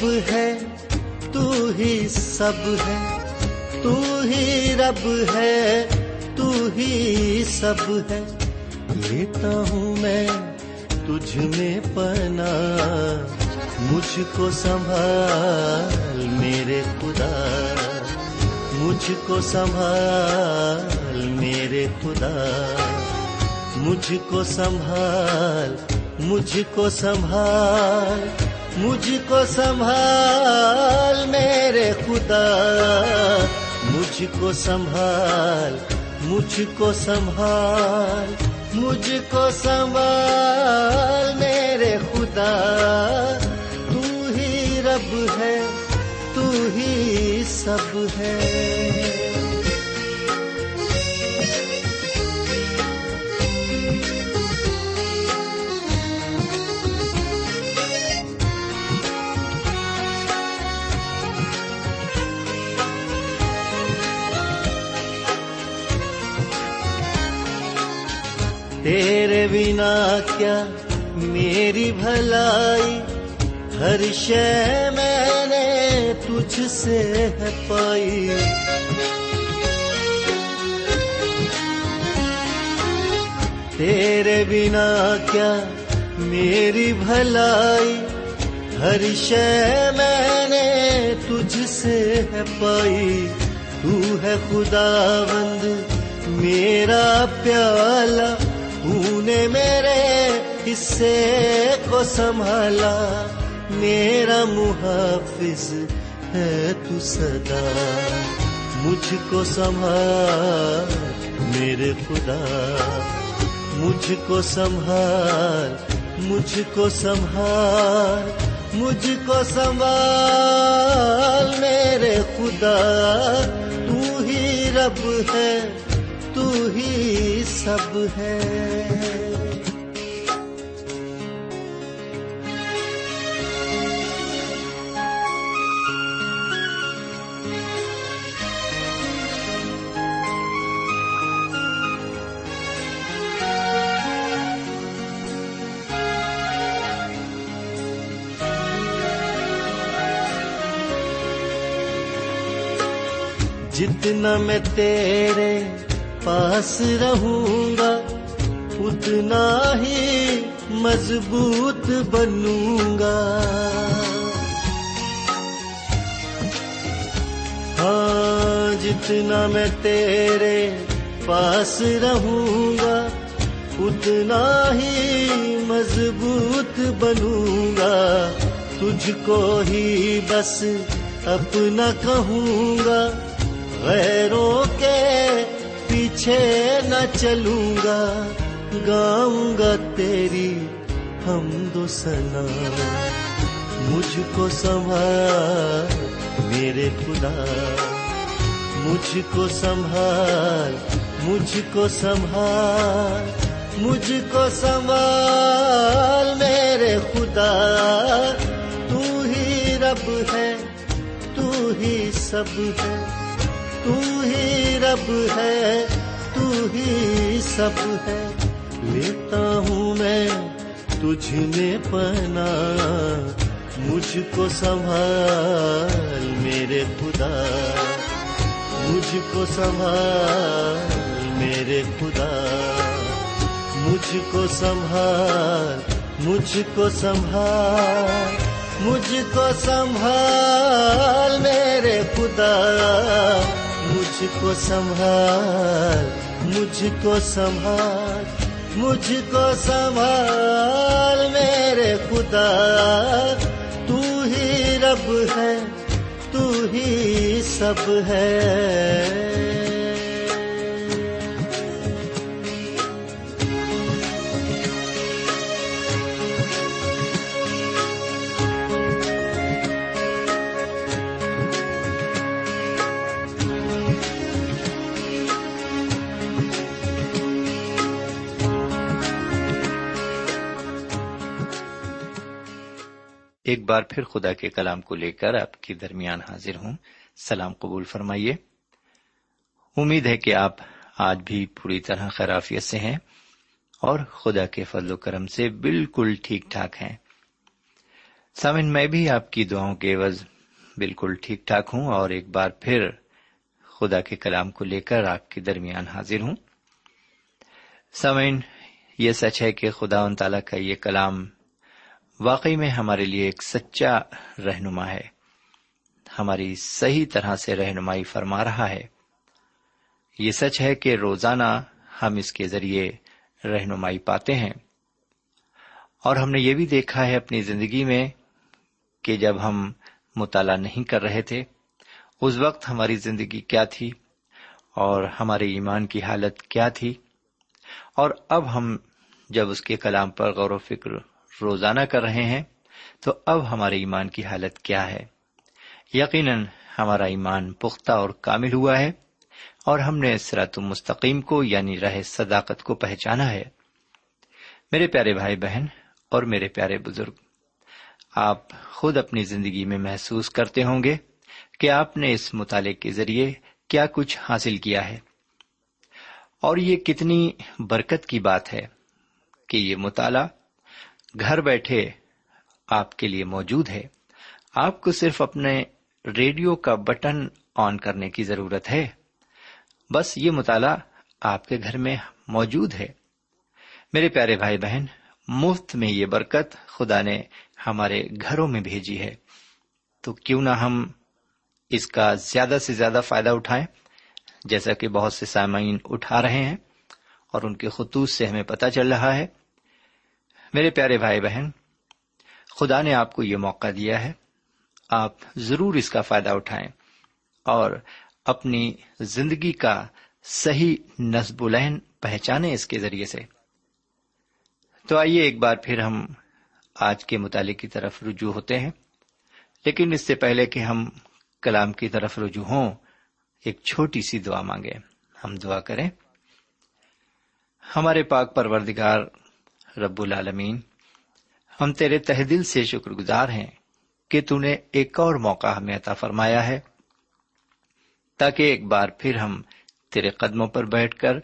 سب ہے، تو ہی سب ہے۔ تو ہی رب ہے، تو ہی سب ہے۔ لیتا ہوں میں تجھ میں پنا مجھ کو سنبھال میرے خدا۔ مجھ کو سنبھال میرے خدا۔ مجھ کو سنبھال، مجھ کو سنبھال مجھ کو سنبھال میرے خدا۔ مجھ کو سنبھال، مجھ کو سنبھال، مجھ کو سنبھال میرے خدا۔ تو ہی رب ہے، تو ہی سب ہے۔ تیرے بنا کیا میری بھلائی، ہر شے میں نے تجھ سے ہے پائی۔ تیرے بنا کیا میری بھلائی، ہر شے میں نے تجھ سے ہے پائی۔ تو ہے خدا بند میرا پیالہ نے میرے حصے کو سنبھالا، میرا محافظ ہے تو صدا۔ مجھ کو سنبھال، میرے خدا۔ مجھ کو سنبھال، مجھ کو سنبھال، مجھ کو سنبھال، میرے خدا۔ تو ہی رب ہے۔ ہی سب ہے۔ جتنا میں تیرے پاس رہوں گا، اتنا ہی مضبوط بنوں گا۔ ہاں جتنا میں تیرے پاس رہوں گا، اتنا ہی مضبوط بنوں گا۔ تجھ کو ہی بس اپنا کہوں گا، غیروں کے پیچھے نہ چلوں گا، گاؤں گا تیری ہم دو سنا۔ مجھ کو سنبھال میرے خدا۔ مجھ کو سنبھال مجھ کو سنبھال مجھ کو سنبھال، میرے خدا۔ تو ہی رب ہے، تو ہی سب ہے۔ تو ہی رب ہے ہی سب ہے۔ لیتا ہوں میں تجھ میں پنا۔ مجھ کو سنبھال میرے خدا۔ مجھ کو سنبھال میرے خدا۔ مجھ کو سنبھال، مجھ کو سنبھال، مجھ کو سنبھال میرے خدا۔ مجھ کو سنبھال مجھ کو سنبھال مجھ کو سنبھال میرے خدا۔ تو ہی رب ہے، تو ہی سب ہے۔ ایک بار پھر خدا کے کلام کو لے کر آپ کے درمیان حاضر ہوں۔ سلام قبول فرمائیے۔ امید ہے کہ آپ آج بھی پوری طرح خرافیت سے ہیں اور خدا کے فضل و کرم سے بالکل ٹھیک ٹھاک ہیں۔ سامن میں بھی آپ کی دعاؤں کے عوض بالکل ٹھیک ٹھاک ہوں اور ایک بار پھر خدا کے کلام کو لے کر آپ کے درمیان حاضر ہوں۔ سامن یہ سچ ہے کہ خدا ان تعالی کا یہ کلام واقعی میں ہمارے لیے ایک سچا رہنما ہے۔ ہماری صحیح طرح سے رہنمائی فرما رہا ہے۔ یہ سچ ہے کہ روزانہ ہم اس کے ذریعے رہنمائی پاتے ہیں۔ اور ہم نے یہ بھی دیکھا ہے اپنی زندگی میں کہ جب ہم مطالعہ نہیں کر رہے تھے، اس وقت ہماری زندگی کیا تھی اور ہمارے ایمان کی حالت کیا تھی۔ اور اب ہم جب اس کے کلام پر غور و فکر روزانہ کر رہے ہیں، تو اب ہمارے ایمان کی حالت کیا ہے؟ یقیناً ہمارا ایمان پختہ اور کامل ہوا ہے، اور ہم نے سرات مستقیم کو یعنی رہ صداقت کو پہچانا ہے۔ میرے پیارے بھائی بہن اور میرے پیارے بزرگ، آپ خود اپنی زندگی میں محسوس کرتے ہوں گے کہ آپ نے اس مطالعے کے ذریعے کیا کچھ حاصل کیا ہے۔ اور یہ کتنی برکت کی بات ہے کہ یہ مطالعہ گھر بیٹھے آپ کے لیے موجود ہے۔ آپ کو صرف اپنے ریڈیو کا بٹن آن کرنے کی ضرورت ہے۔ بس یہ مطالعہ آپ کے گھر میں موجود ہے۔ میرے پیارے بھائی بہن، مفت میں یہ برکت خدا نے ہمارے گھروں میں بھیجی ہے۔ تو کیوں نہ ہم اس کا زیادہ سے زیادہ فائدہ اٹھائیں، جیسا کہ بہت سے سامعین اٹھا رہے ہیں اور ان کے خطوط سے ہمیں پتہ چل رہا ہے۔ میرے پیارے بھائی بہن، خدا نے آپ کو یہ موقع دیا ہے، آپ ضرور اس کا فائدہ اٹھائیں اور اپنی زندگی کا صحیح نصب العین پہچانے اس کے ذریعے سے۔ تو آئیے ایک بار پھر ہم آج کے مطالعے کی طرف رجوع ہوتے ہیں، لیکن اس سے پہلے کہ ہم کلام کی طرف رجوع ہوں، ایک چھوٹی سی دعا مانگے ہم دعا کریں، ہمارے پاک پروردگار رب العالمین، ہم تیرے تہ دل سے شکر گزار ہیں کہ تو نے ایک اور موقع ہمیں عطا فرمایا ہے، تاکہ ایک بار پھر ہم تیرے قدموں پر بیٹھ کر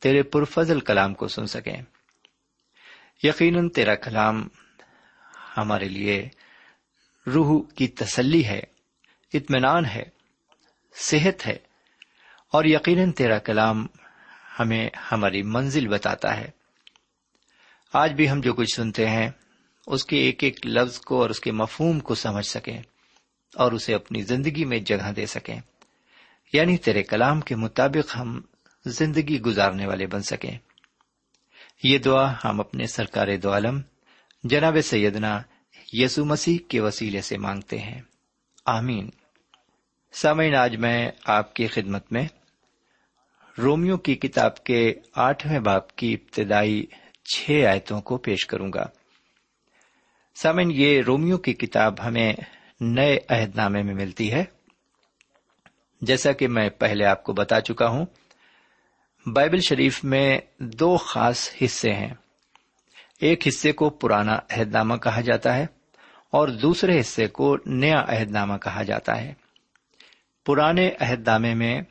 تیرے پرفضل کلام کو سن سکیں۔ یقیناً تیرا کلام ہمارے لیے روح کی تسلی ہے، اطمینان ہے، صحت ہے، اور یقیناً تیرا کلام ہمیں ہماری منزل بتاتا ہے۔ آج بھی ہم جو کچھ سنتے ہیں، اس کے ایک ایک لفظ کو اور اس کے مفہوم کو سمجھ سکیں اور اسے اپنی زندگی میں جگہ دے سکیں۔ یعنی تیرے کلام کے مطابق ہم زندگی گزارنے والے بن سکیں۔ یہ دعا ہم اپنے سرکار دو عالم، جناب سیدنا یسو مسیح کے وسیلے سے مانگتے ہیں۔ آمین۔ سامعین، آج میں آپ کی خدمت میں رومیو کی کتاب کے آٹھویں باپ کی ابتدائی چھ آیتوں کو پیش کروں گا۔ سامن یہ رومیو کی کتاب ہمیں نئے عہد نامے میں ملتی ہے۔ جیسا کہ میں پہلے آپ کو بتا چکا ہوں، بائبل شریف میں دو خاص حصے ہیں۔ ایک حصے کو پرانا عہد نامہ کہا جاتا ہے اور دوسرے حصے کو نیا عہد نامہ کہا جاتا ہے۔ پرانے عہد نامے میں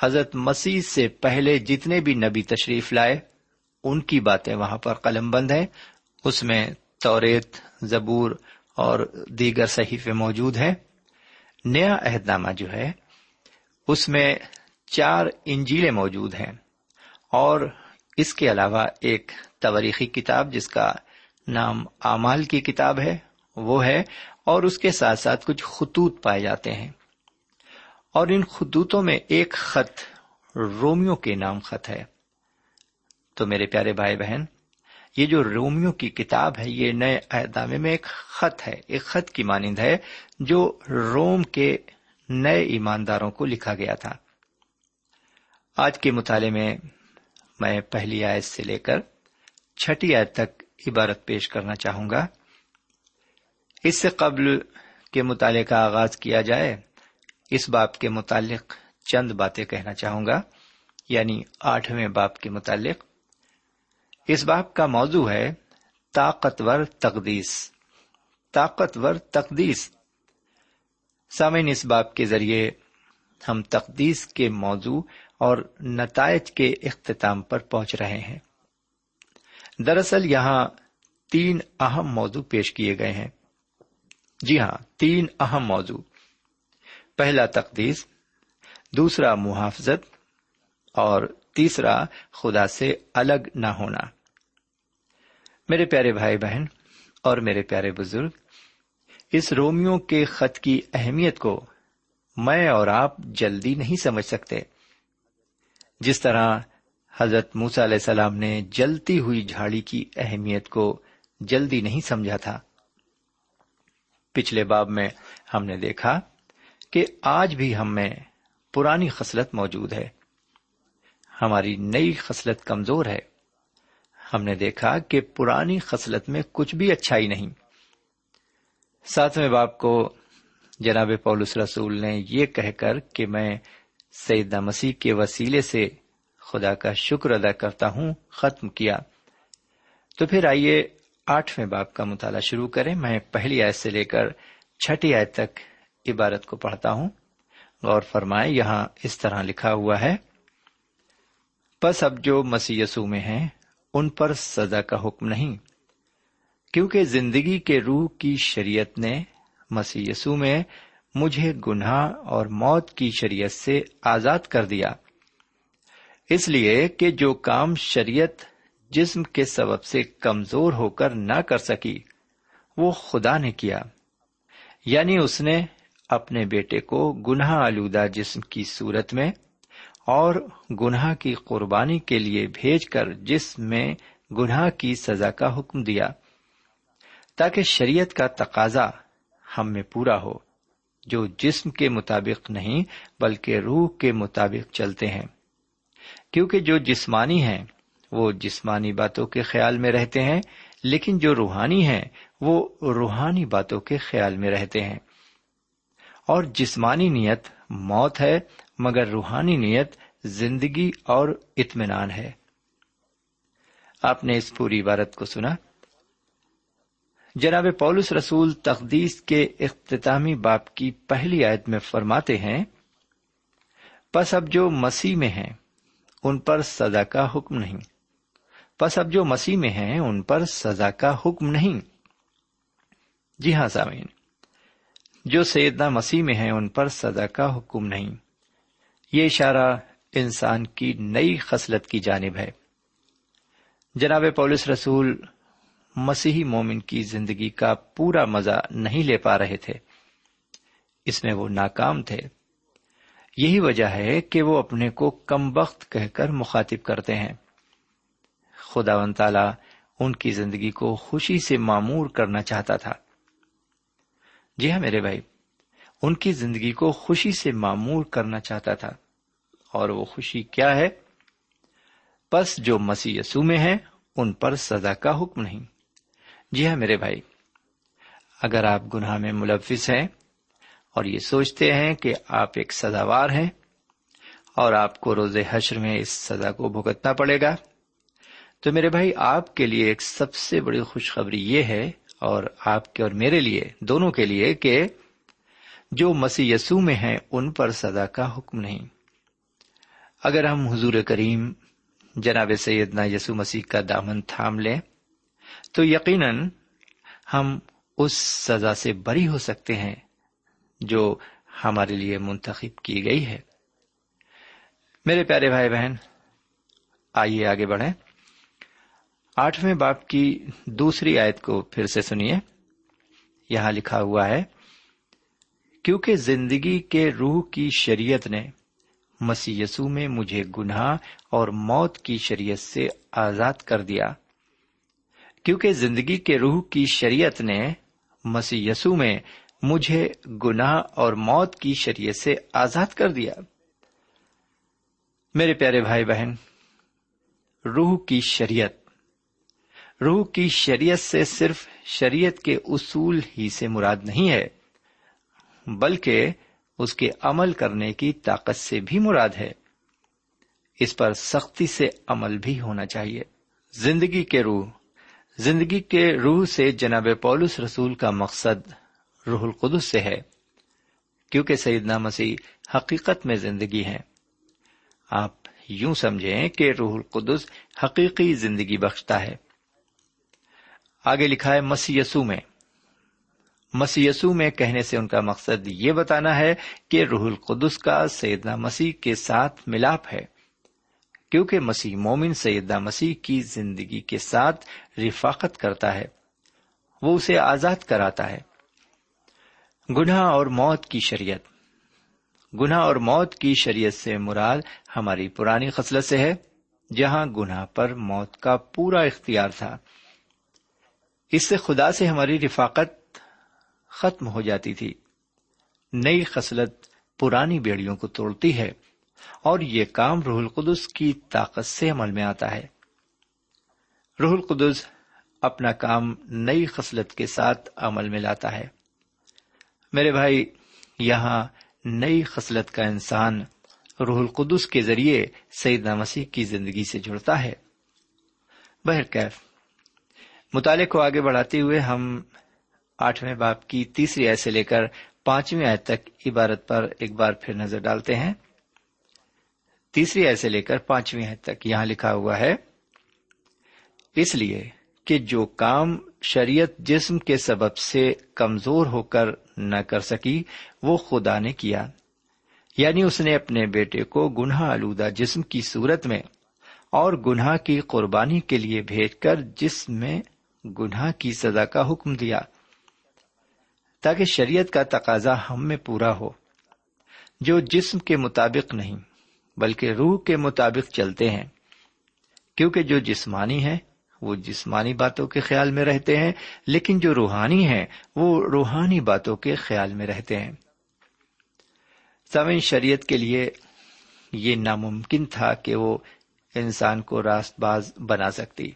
حضرت مسیح سے پہلے جتنے بھی نبی تشریف لائے ان کی باتیں وہاں پر قلم بند ہیں۔ اس میں توریت زبور اور دیگر صحیفے موجود ہیں۔ نیا عہد نامہ جو ہے، اس میں چار انجیلیں موجود ہیں۔ اور اس کے علاوہ ایک تواریخی کتاب جس کا نام اعمال کی کتاب ہے، وہ ہے۔ اور اس کے ساتھ ساتھ کچھ خطوط پائے جاتے ہیں۔ اور ان خطوطوں میں ایک خط رومیو کے نام خط ہے۔ تو میرے پیارے بھائی بہن، یہ جو رومیو کی کتاب ہے، یہ نئے اہدامے میں ایک خط ہے، ایک خط کی مانند ہے، جو روم کے نئے ایمانداروں کو لکھا گیا تھا۔ آج کے مطالعے میں میں پہلی آیت سے لے کر چھٹی آیت تک عبارت پیش کرنا چاہوں گا۔ اس سے قبل کے مطالعے کا آغاز کیا جائے، اس باپ کے متعلق چند باتیں کہنا چاہوں گا یعنی آٹھویں باپ کے متعلق۔ اس باپ کا موضوع ہے طاقتور تقدیس۔ طاقتور تقدیس۔ سامعین، اس باپ کے ذریعے ہم تقدیس کے موضوع اور نتائج کے اختتام پر پہنچ رہے ہیں۔ دراصل یہاں تین اہم موضوع پیش کیے گئے ہیں۔ جی ہاں تین اہم موضوع۔ پہلا تقدیس، دوسرا محافظت اور تیسرا خدا سے الگ نہ ہونا۔ میرے پیارے بھائی بہن اور میرے پیارے بزرگ، اس رومیو کے خط کی اہمیت کو میں اور آپ جلدی نہیں سمجھ سکتے۔ جس طرح حضرت موسا علیہ السلام نے جلتی ہوئی جھاڑی کی اہمیت کو جلدی نہیں سمجھا تھا۔ پچھلے باب میں ہم نے دیکھا کہ آج بھی ہم میں پرانی خصلت موجود ہے۔ ہماری نئی خصلت کمزور ہے۔ ہم نے دیکھا کہ پرانی خصلت میں کچھ بھی اچھائی نہیں۔ ساتویں باپ کو جناب پولس رسول نے یہ کہہ کر کہ میں سیدہ مسیح کے وسیلے سے خدا کا شکر ادا کرتا ہوں، ختم کیا۔ تو پھر آئیے آٹھویں باپ کا مطالعہ شروع کریں۔ میں پہلی آیت سے لے کر چھٹی آیت تک عبارت کو پڑھتا ہوں۔ غور فرمائے یہاں اس طرح لکھا ہوا ہے بس اب جو مسی میں ہیں ان پر سزا کا حکم نہیں۔ کیونکہ زندگی کے روح کی شریعت نے مسی یسو میں مجھے گناہ اور موت کی شریعت سے آزاد کر دیا۔ اس لیے کہ جو کام شریعت جسم کے سبب سے کمزور ہو کر نہ کر سکی، وہ خدا نے کیا۔ یعنی اس نے اپنے بیٹے کو گناہ آلودہ جسم کی صورت میں اور گناہ کی قربانی کے لیے بھیج کر جسم میں گناہ کی سزا کا حکم دیا، تاکہ شریعت کا تقاضا ہم میں پورا ہو، جو جسم کے مطابق نہیں بلکہ روح کے مطابق چلتے ہیں۔ کیونکہ جو جسمانی ہیں، وہ جسمانی باتوں کے خیال میں رہتے ہیں، لیکن جو روحانی ہیں، وہ روحانی باتوں کے خیال میں رہتے ہیں۔ اور جسمانی نیت، موت ہے مگر روحانی نیت زندگی اور اطمینان ہے۔ آپ نے اس پوری عبارت کو سنا۔ جناب پولس رسول تقدیس کے اختتامی باپ کی پہلی آیت میں فرماتے ہیں، پس اب جو مسیح میں ہیں، ان پر سزا کا حکم نہیں۔ پس اب جو مسیح میں ہیں، ان پر سزا کا حکم نہیں۔ جی ہاں سامعین، جو سیدنا مسیح میں ہیں، ان پر سزا کا حکم نہیں۔ یہ اشارہ انسان کی نئی خصلت کی جانب ہے۔ جناب پولس رسول مسیحی مومن کی زندگی کا پورا مزہ نہیں لے پا رہے تھے۔ اس میں وہ ناکام تھے۔ یہی وجہ ہے کہ وہ اپنے کو کم وقت کہہ کر مخاطب کرتے ہیں۔ خدا و تعالی ان کی زندگی کو خوشی سے معمور کرنا چاہتا تھا۔ جی ہاں میرے بھائی، ان کی زندگی کو خوشی سے معمور کرنا چاہتا تھا۔ اور وہ خوشی کیا ہے؟ پس جو مسیح یسو میں ہے ان پر سزا کا حکم نہیں۔ جی ہاں میرے بھائی، اگر آپ گناہ میں ملوث ہیں اور یہ سوچتے ہیں کہ آپ ایک سزاوار ہیں اور آپ کو روز حشر میں اس سزا کو بھگتنا پڑے گا، تو میرے بھائی، آپ کے لیے ایک سب سے بڑی خوشخبری یہ ہے اور آپ کے اور میرے لیے، دونوں کے لیے کہ جو مسیح یسو میں ہیں، ان پر سزا کا حکم نہیں۔ اگر ہم حضور کریم جناب سیدنا یسو مسیح کا دامن تھام لیں، تو یقیناً ہم اس سزا سے بری ہو سکتے ہیں جو ہمارے لیے منتخب کی گئی ہے۔ میرے پیارے بھائی بہن، آئیے آگے بڑھیں۔ آٹھویں باپ کی دوسری آیت کو پھر سے سنیے۔ یہاں لکھا ہوا ہے، کیونکہ زندگی کے روح کی شریعت نے مسیح یسو میں مجھے گناہ اور موت کی شریعت سے آزاد کر دیا۔ کیونکہ زندگی کے روح کی شریعت نے مسیح یسو میں مجھے گناہ اور موت کی شریعت سے آزاد کر دیا۔ میرے پیارے بھائی بہن، روح کی شریعت۔ روح کی شریعت سے صرف شریعت کے اصول ہی سے مراد نہیں ہے، بلکہ اس کے عمل کرنے کی طاقت سے بھی مراد ہے۔ اس پر سختی سے عمل بھی ہونا چاہیے۔ زندگی کے روح۔ زندگی کے روح سے جناب پولس رسول کا مقصد روح القدس سے ہے، کیونکہ سیدنا مسیح حقیقت میں زندگی ہے آپ یوں سمجھیں کہ روح القدس حقیقی زندگی بخشتا ہے۔ آگے لکھا ہے مسی یسو میں۔ مسی یسو میں کہنے سے ان کا مقصد یہ بتانا ہے کہ روح القدس کا سیدنا مسیح کے ساتھ ملاپ ہے۔ کیونکہ مسیح مومن سیدنا مسیح کی زندگی کے ساتھ رفاقت کرتا ہے۔ وہ اسے آزاد کراتا ہے۔ گناہ اور موت کی شریعت۔ گناہ اور موت کی شریعت سے مراد ہماری پرانی خصلت سے ہے، جہاں گناہ پر موت کا پورا اختیار تھا۔ اس سے خدا سے ہماری رفاقت ختم ہو جاتی تھی۔ نئی خصلت پرانی بیڑیوں کو توڑتی ہے اور یہ کام روح القدس کی طاقت سے عمل میں آتا ہے۔ روح القدس اپنا کام نئی خصلت کے ساتھ عمل میں لاتا ہے۔ میرے بھائی، یہاں نئی خصلت کا انسان روح القدس کے ذریعے سعید مسیح کی زندگی سے جڑتا ہے۔ بہرکیف مطالعے کو آگے بڑھاتے ہوئے ہم آٹھویں باپ کی تیسری آئے سے لے کر پانچویں آئے تک عبارت پر ایک بار پھر نظر ڈالتے ہیں۔ تیسری آئے سے لے کر پانچویں آئے تک یہاں لکھا ہوا ہے، اس لیے کہ جو کام شریعت جسم کے سبب سے کمزور ہو کر نہ کر سکی، وہ خدا نے کیا۔ یعنی اس نے اپنے بیٹے کو گناہ آلودہ جسم کی صورت میں اور گناہ کی قربانی کے لیے بھیج کر جسم میں گناہ کی سزا کا حکم دیا۔ تاکہ شریعت کا تقاضا ہم میں پورا ہو، جو جسم کے مطابق نہیں، بلکہ روح کے مطابق چلتے ہیں۔ کیونکہ جو جسمانی ہے وہ جسمانی باتوں کے خیال میں رہتے ہیں، لیکن جو روحانی ہیں، وہ روحانی باتوں کے خیال میں رہتے ہیں۔ سمن شریعت کے لیے یہ ناممکن تھا کہ وہ انسان کو راست باز بنا سکتی۔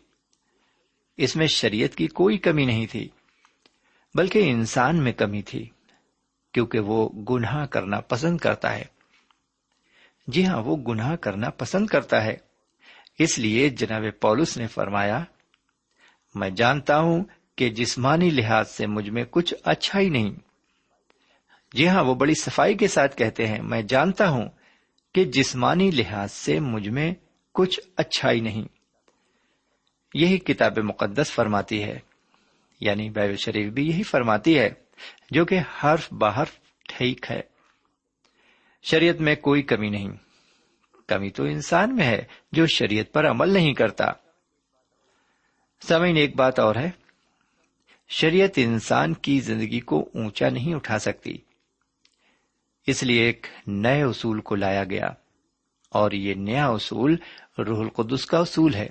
اس میں شریعت کی کوئی کمی نہیں تھی۔ بلکہ انسان میں کمی تھی، کیونکہ وہ گناہ کرنا پسند کرتا ہے۔ جی ہاں وہ گناہ کرنا پسند کرتا ہے۔ اس لیے جناب پولس نے فرمایا، میں جانتا ہوں کہ جسمانی لحاظ سے مجھ میں کچھ اچھا ہی نہیں۔ جی ہاں وہ بڑی صفائی کے ساتھ کہتے ہیں، میں جانتا ہوں کہ جسمانی لحاظ سے مجھ میں کچھ اچھا ہی نہیں۔ یہی کتاب مقدس فرماتی ہے۔ یعنی بائبل شریف بھی یہی فرماتی ہے جو کہ حرف بحرف ٹھیک ہے۔ شریعت میں کوئی کمی نہیں۔ کمی تو انسان میں ہے جو شریعت پر عمل نہیں کرتا۔ سمین ایک بات اور ہے۔ شریعت انسان کی زندگی کو اونچا نہیں اٹھا سکتی۔ اس لیے ایک نئے اصول کو لایا گیا۔ اور یہ نیا اصول روح القدس کا اصول ہے۔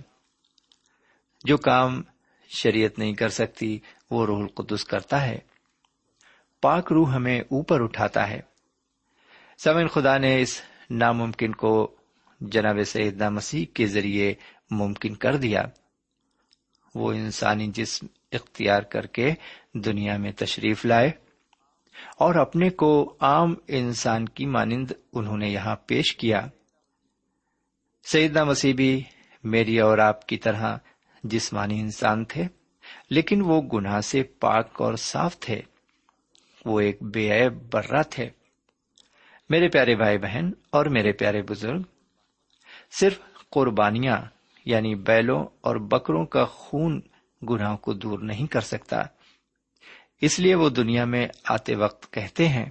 جو کام شریعت نہیں کر سکتی، وہ روح القدس کرتا ہے۔ پاک روح ہمیں اوپر اٹھاتا ہے۔ سمن خدا نے اس ناممکن کو جناب سیدنا مسیح کے ذریعے ممکن کر دیا۔ وہ انسانی جسم اختیار کر کے دنیا میں تشریف لائے اور اپنے کو عام انسان کی مانند انہوں نے یہاں پیش کیا۔ سیدنا مسیح بھی میری اور آپ کی طرح جسمانی انسان تھے، لیکن وہ گناہ سے پاک اور صاف تھے۔ وہ ایک بے عیب برا تھے۔ میرے پیارے بھائی بہن اور میرے پیارے بزرگ، صرف قربانیاں یعنی بیلوں اور بکروں کا خون گناہ کو دور نہیں کر سکتا۔ اس لیے وہ دنیا میں آتے وقت کہتے ہیں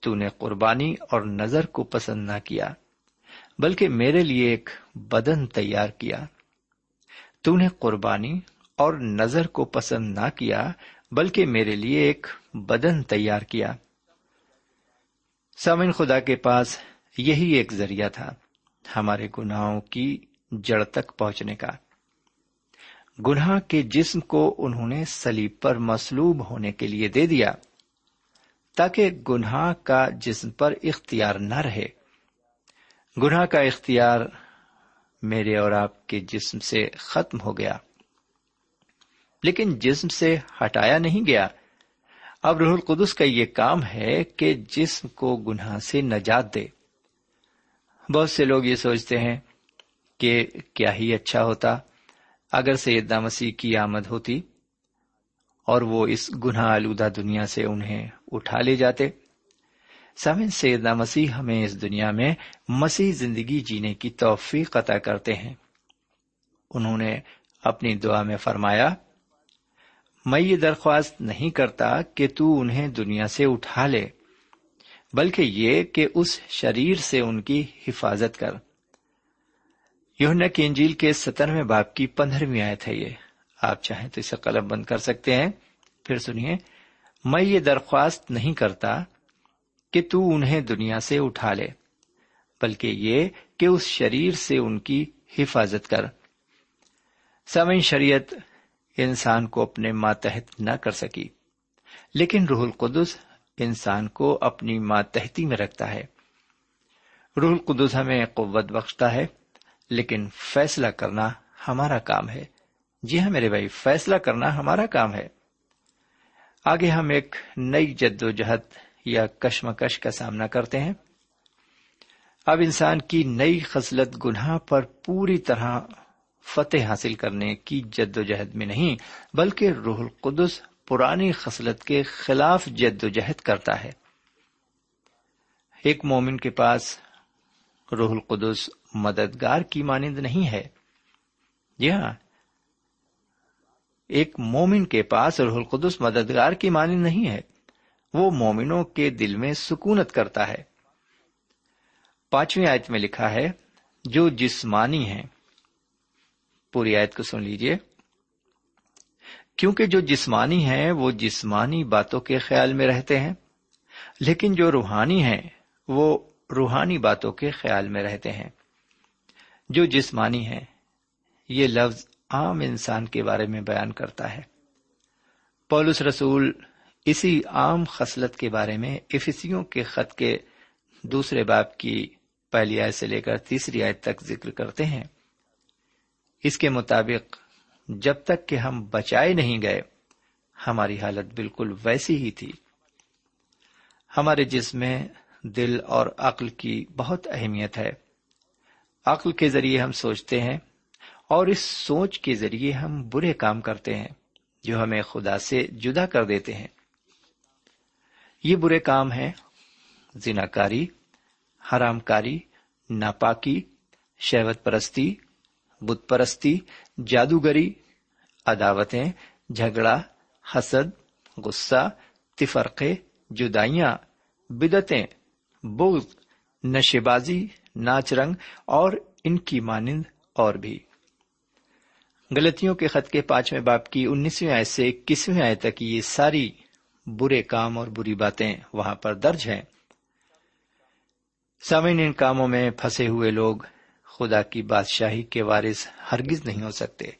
تو نے قربانی اور نظر کو پسند نہ کیا، بلکہ میرے لیے ایک بدن تیار کیا۔ تو نے قربانی اور نظر کو پسند نہ کیا، بلکہ میرے لیے ایک بدن تیار کیا۔ سامن خدا کے پاس یہی ایک ذریعہ تھا ہمارے گناہوں کی جڑ تک پہنچنے کا۔ گناہ کے جسم کو انہوں نے سلیب پر مسلوب ہونے کے لیے دے دیا، تاکہ گناہ کا جسم پر اختیار نہ رہے۔ گناہ کا اختیار میرے اور آپ کے جسم سے ختم ہو گیا۔ لیکن جسم سے ہٹایا نہیں گیا۔ اب روح القدس کا یہ کام ہے کہ جسم کو گناہ سے نجات دے۔ بہت سے لوگ یہ سوچتے ہیں کہ کیا ہی اچھا ہوتا۔ اگر سیدہ مسیح کی آمد ہوتی اور وہ اس گناہ آلودہ دنیا سے انہیں اٹھا لے جاتے۔ سمن سیدنا مسیح ہمیں اس دنیا میں مسیح زندگی جینے کی توفیق عطا کرتے ہیں۔ انہوں نے اپنی دعا میں فرمایا، میں یہ درخواست نہیں کرتا کہ تو انہیں دنیا سے اٹھا لے، بلکہ یہ کہ اس شریر سے ان کی حفاظت کر۔ یونا کی انجیل کے سترویں باپ کی پندرہویں آیت ہے یہ۔ آپ چاہیں تو اسے قلم بند کر سکتے ہیں۔ پھر سنیے، میں یہ درخواست نہیں کرتا کہ تو انہیں دنیا سے اٹھا لے، بلکہ یہ کہ اس شریر سے ان کی حفاظت کر۔ سمن شریعت انسان کو اپنے ماتحت نہ کر سکی، لیکن روح القدس انسان کو اپنی ماتحتی میں رکھتا ہے۔ روح القدس ہمیں قوت بخشتا ہے، لیکن فیصلہ کرنا ہمارا کام ہے۔ جی ہاں میرے بھائی، فیصلہ کرنا ہمارا کام ہے۔ آگے ہم ایک نئی جد و جہد یا کشمکش کا سامنا کرتے ہیں۔ اب انسان کی نئی خصلت گناہ پر پوری طرح فتح حاصل کرنے کی جد و جہد میں نہیں، بلکہ روح القدس پرانی خصلت کے خلاف جد و جہد کرتا ہے۔ ایک مومن کے پاس روح القدس مددگار کی مانند نہیں ہے۔ جی ہاں ایک مومن کے پاس روح القدس مددگار کی مانند نہیں ہے۔ وہ مومنوں کے دل میں سکونت کرتا ہے۔ پانچویں آیت میں لکھا ہے، جو جسمانی ہیں۔ پوری آیت کو سن لیجیے کیونکہ جو جسمانی ہیں، وہ جسمانی باتوں کے خیال میں رہتے ہیں۔ لیکن جو روحانی ہیں، وہ روحانی باتوں کے خیال میں رہتے ہیں۔ جو جسمانی ہیں، یہ لفظ عام انسان کے بارے میں بیان کرتا ہے۔ پولس رسول اسی عام خصلت کے بارے میں افسیوں کے خط کے دوسرے باپ کی پہلی آیت سے لے کر تیسری آیت تک ذکر کرتے ہیں۔ اس کے مطابق جب تک کہ ہم بچائے نہیں گئے، ہماری حالت بالکل ویسی ہی تھی۔ ہمارے جسم میں دل اور عقل کی بہت اہمیت ہے۔ عقل کے ذریعے ہم سوچتے ہیں اور اس سوچ کے ذریعے ہم برے کام کرتے ہیں جو ہمیں خدا سے جدا کر دیتے ہیں۔ یہ برے کام ہیں۔ زنا کاری حرام کاری ناپاکی شہوت پرستی بت پرستی جادوگری، عداوتیں، جھگڑا، حسد، غصہ، تفرقے، جدائیاں بدتیں بغض نشے بازی ناچ رنگ اور ان کی مانند اور بھی۔ غلطیوں کے خط کے پانچویں باپ کی انیسویں آئے سے اکیسویں آئے تک یہ ساری برے کام اور بری باتیں وہاں پر درج ہیں۔ سامعین، ان کاموں میں پھنسے ہوئے لوگ خدا کی بادشاہی کے وارث ہرگز نہیں ہو سکتے۔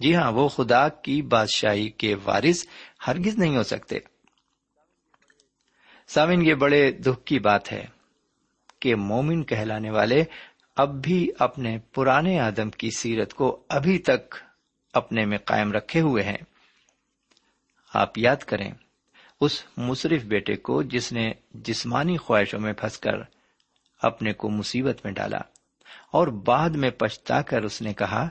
جی ہاں وہ خدا کی بادشاہی کے وارث ہرگز نہیں ہو سکتے۔ سامن یہ بڑے دکھ کی بات ہے کہ مومن کہلانے والے اب بھی اپنے پرانے آدم کی سیرت کو ابھی تک اپنے میں قائم رکھے ہوئے ہیں۔ آپ یاد کریں، اس مصرف بیٹے کو جس نے جسمانی خواہشوں میں پھنس کر اپنے کو مصیبت میں ڈالا اور بعد میں پچھتا کر اس نے کہا،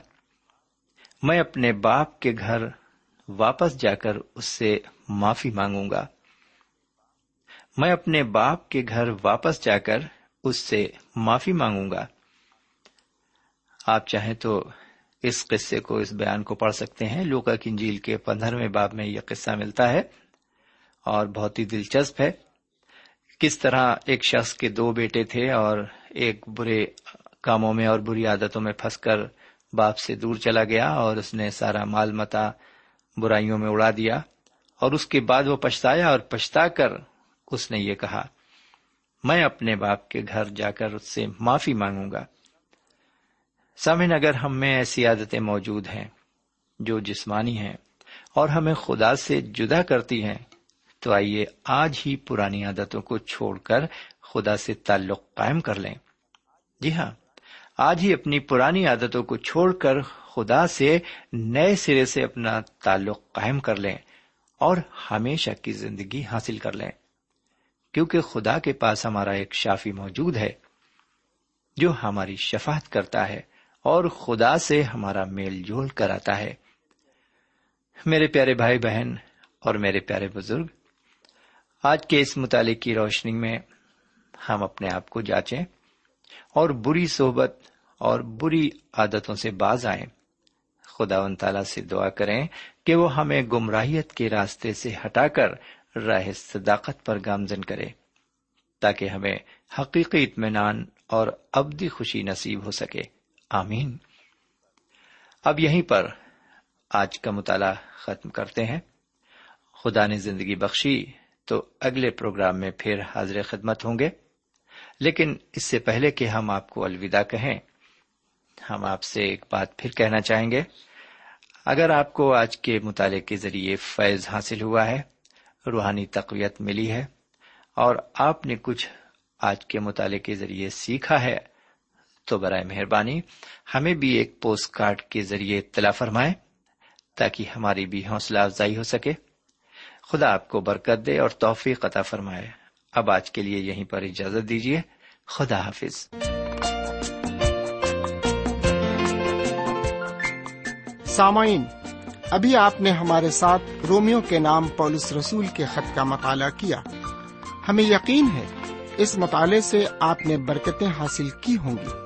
میں اپنے باپ کے گھر واپس جا کر اس سے معافی مانگوں گا۔ میں اپنے باپ کے گھر واپس جا کر اس سے معافی مانگوں گا۔ آپ چاہیں تو اس قصے کو، اس بیان کو پڑھ سکتے ہیں۔ لوکا کنجیل کے پندرہویں باب میں یہ قصہ ملتا ہے اور بہت ہی دلچسپ ہے۔ کس طرح ایک شخص کے دو بیٹے تھے اور ایک برے کاموں میں اور بری عادتوں میں پھنس کر باپ سے دور چلا گیا اور اس نے سارا مال متا برائیوں میں اڑا دیا اور اس کے بعد وہ پچھتایا اور پچھتا کر اس نے یہ کہا، میں اپنے باپ کے گھر جا کر اس سے معافی مانگوں گا۔ سامن اگر ہم میں ایسی عادتیں موجود ہیں جو جسمانی ہیں اور ہمیں خدا سے جدا کرتی ہیں، تو آئیے آج ہی پرانی عادتوں کو چھوڑ کر خدا سے تعلق قائم کر لیں۔ جی ہاں آج ہی اپنی پرانی عادتوں کو چھوڑ کر خدا سے نئے سرے سے اپنا تعلق قائم کر لیں اور ہمیشہ کی زندگی حاصل کر لیں۔ کیونکہ خدا کے پاس ہمارا ایک شافی موجود ہے جو ہماری شفاعت کرتا ہے۔ اور خدا سے ہمارا میل جول کراتا ہے۔ میرے پیارے بھائی بہن اور میرے پیارے بزرگ، آج کے اس مطالعے کی روشنی میں ہم اپنے آپ کو جانچیں اور بری صحبت اور بری عادتوں سے باز آئیں۔ خدا و تعالی سے دعا کریں کہ وہ ہمیں گمراہیت کے راستے سے ہٹا کر راہ صداقت پر گامزن کرے، تاکہ ہمیں حقیقی اطمینان اور ابدی خوشی نصیب ہو سکے۔ آمین۔ اب یہیں پر آج کا مطالعہ ختم کرتے ہیں۔ خدا نے زندگی بخشی تو اگلے پروگرام میں پھر حاضر خدمت ہوں گے۔ لیکن اس سے پہلے کہ ہم آپ کو الوداع کہیں، ہم آپ سے ایک بات پھر کہنا چاہیں گے۔ اگر آپ کو آج کے مطالعے کے ذریعے فیض حاصل ہوا ہے، روحانی تقویت ملی ہے، اور آپ نے کچھ آج کے مطالعے کے ذریعے سیکھا ہے تو برائے مہربانی ہمیں بھی ایک پوسٹ کارڈ کے ذریعے اطلاع فرمائیں تاکہ ہماری بھی حوصلہ افزائی ہو سکے۔ خدا آپ کو برکت دے اور توفیق عطا فرمائے۔ اب آج کے لیے یہیں پر اجازت دیجیے۔ خدا حافظ۔ سامعین، ابھی آپ نے ہمارے ساتھ رومیو کے نام پولس رسول کے خط کا مطالعہ کیا۔ ہمیں یقین ہے، اس مطالعے سے آپ نے برکتیں حاصل کی ہوں گی۔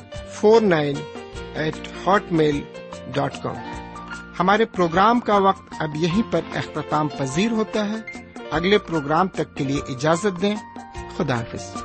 four nine eight hotmail dot com ہمارے پروگرام کا وقت اب یہیں پر اختتام پذیر ہوتا ہے۔ اگلے پروگرام تک کے لیے اجازت دیں۔ خدا حافظ۔